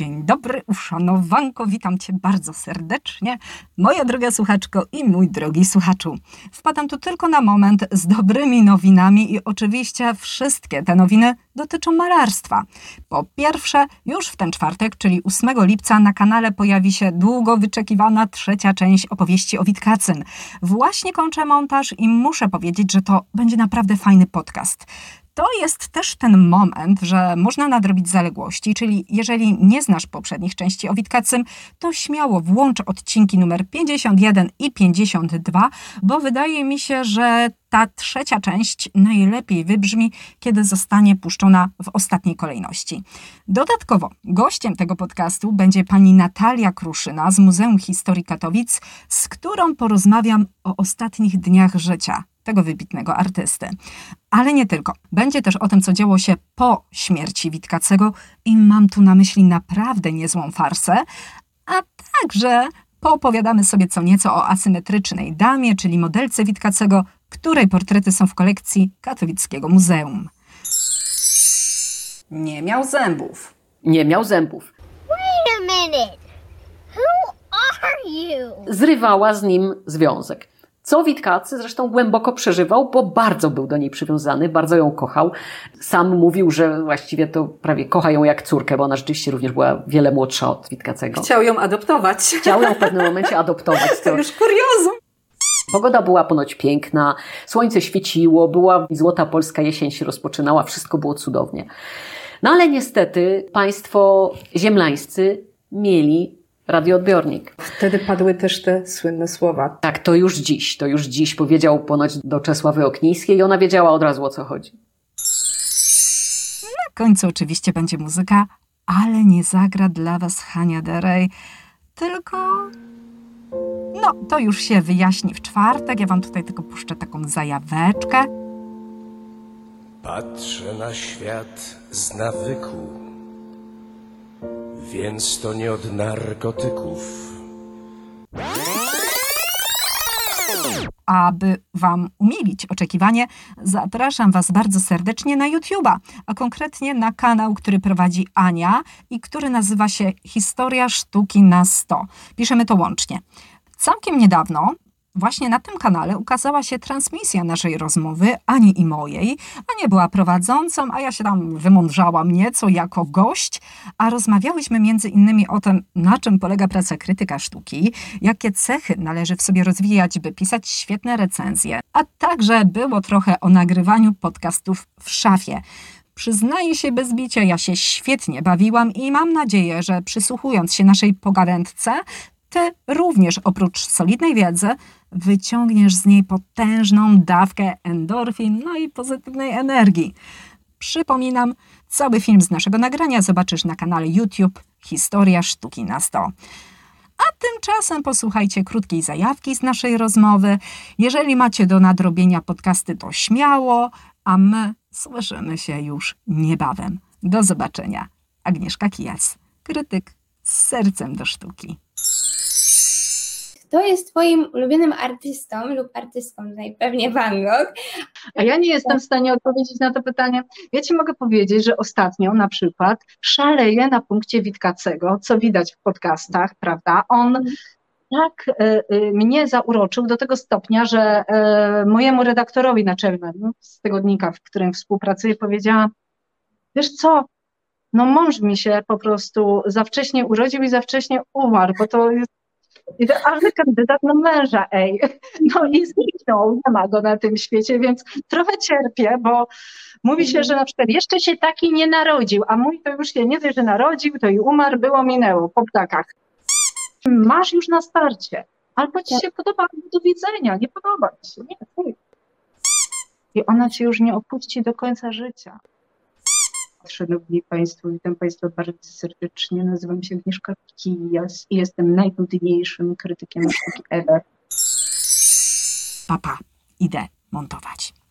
Dzień dobry, uszanowanko, witam Cię bardzo serdecznie, moja droga słuchaczko i mój drogi słuchaczu. Wpadam tu tylko na moment z dobrymi nowinami i oczywiście wszystkie te nowiny dotyczą malarstwa. Po pierwsze, już w ten czwartek, czyli 8 lipca na kanale pojawi się długo wyczekiwana trzecia część opowieści o Witkacym. Właśnie kończę montaż i muszę powiedzieć, że to będzie naprawdę fajny podcast to jest też ten moment, że można nadrobić zaległości, czyli jeżeli nie znasz poprzednich części o Witkacym, to śmiało włącz odcinki numer 51 i 52, bo wydaje mi się, że ta trzecia część najlepiej wybrzmi, kiedy zostanie puszczona w ostatniej kolejności. Dodatkowo gościem tego podcastu będzie pani Natalia Kruszyna z Muzeum Historii Katowic, z którą porozmawiam o ostatnich dniach życia tego wybitnego artysty. Ale nie tylko. Będzie też o tym, co działo się po śmierci Witkacego i mam tu na myśli naprawdę niezłą farsę, a także poopowiadamy sobie co nieco o asymetrycznej damie, czyli modelce Witkacego, której portrety są w kolekcji Katowickiego Muzeum. Nie miał zębów. Nie miał zębów. Wait a minute. Who are you? Zrywała z nim związek. Co Witkacy zresztą głęboko przeżywał, bo bardzo był do niej przywiązany, bardzo ją kochał. Sam mówił, że właściwie to prawie kocha ją jak córkę, bo ona rzeczywiście również była wiele młodsza od Witkacego. Chciał ją adoptować. Chciał ją w pewnym momencie adoptować. To już kuriozum. Pogoda była ponoć piękna, słońce świeciło, była złota polska jesień się rozpoczynała, wszystko było cudownie. No ale niestety państwo ziemlańscy mieli radioodbiornik. Wtedy padły też te słynne słowa. Tak, to już dziś, to już dziś powiedział ponoć do Czesławy Oknińskiej i ona wiedziała od razu o co chodzi. Na końcu oczywiście będzie muzyka, ale nie zagra dla Was Hania Derej, tylko... No, to już się wyjaśni w czwartek. Ja Wam tutaj tylko puszczę taką zajaweczkę. Patrzę na świat z nawyku więc to nie od narkotyków. Aby Wam umilić oczekiwanie, zapraszam Was bardzo serdecznie na YouTube'a, a konkretnie na kanał, który prowadzi Ania i który nazywa się Historia Sztuki na 100. Piszemy to łącznie. Całkiem niedawno Właśnie na tym kanale ukazała się transmisja naszej rozmowy, Ani i mojej. Ania była prowadzącą, a ja się tam wymądrzałam nieco jako gość, a rozmawiałyśmy między innymi o tym, na czym polega praca krytyka sztuki, jakie cechy należy w sobie rozwijać, by pisać świetne recenzje, a także było trochę o nagrywaniu podcastów w szafie. Przyznaję się bez bicia, ja się świetnie bawiłam i mam nadzieję, że przysłuchując się naszej pogadędce, ty również oprócz solidnej wiedzy wyciągniesz z niej potężną dawkę endorfin, no i pozytywnej energii. Przypominam, cały film z naszego nagrania zobaczysz na kanale YouTube Historia Sztuki na 100. A tymczasem posłuchajcie krótkiej zajawki z naszej rozmowy. Jeżeli macie do nadrobienia podcasty, to śmiało, a my słyszymy się już niebawem. Do zobaczenia. Agnieszka Kijas, krytyk z sercem do sztuki. Kto jest Twoim ulubionym artystą lub artystką? Tutaj pewnie Van Gogh. A ja nie jestem w stanie odpowiedzieć na to pytanie. Ja Ci mogę powiedzieć, że ostatnio na przykład szaleję na punkcie Witkacego, co widać w podcastach, prawda? On tak y, y, mnie zauroczył do tego stopnia, że y, mojemu redaktorowi naczelnemu z tygodnika, w którym współpracuję, powiedziałam, wiesz co, no mąż mi się po prostu za wcześnie urodził i za wcześnie umarł, bo to jest idealny kandydat na męża, ej. No i zniknął, nie ma go na tym świecie, więc trochę cierpię, bo mówi się, że na przykład jeszcze się taki nie narodził, a mój to już się nie wie, że narodził, to i umarł, było, minęło, po ptakach. Masz już na starcie, albo ci się podoba, do widzenia, nie podoba ci się, nie. I ona ci już nie opuści do końca życia. Szanowni Państwo, witam Państwa bardzo serdecznie. Nazywam się Agnieszka Kijas i jestem najnudniejszym krytykiem sztuki ever. Papa, idę montować.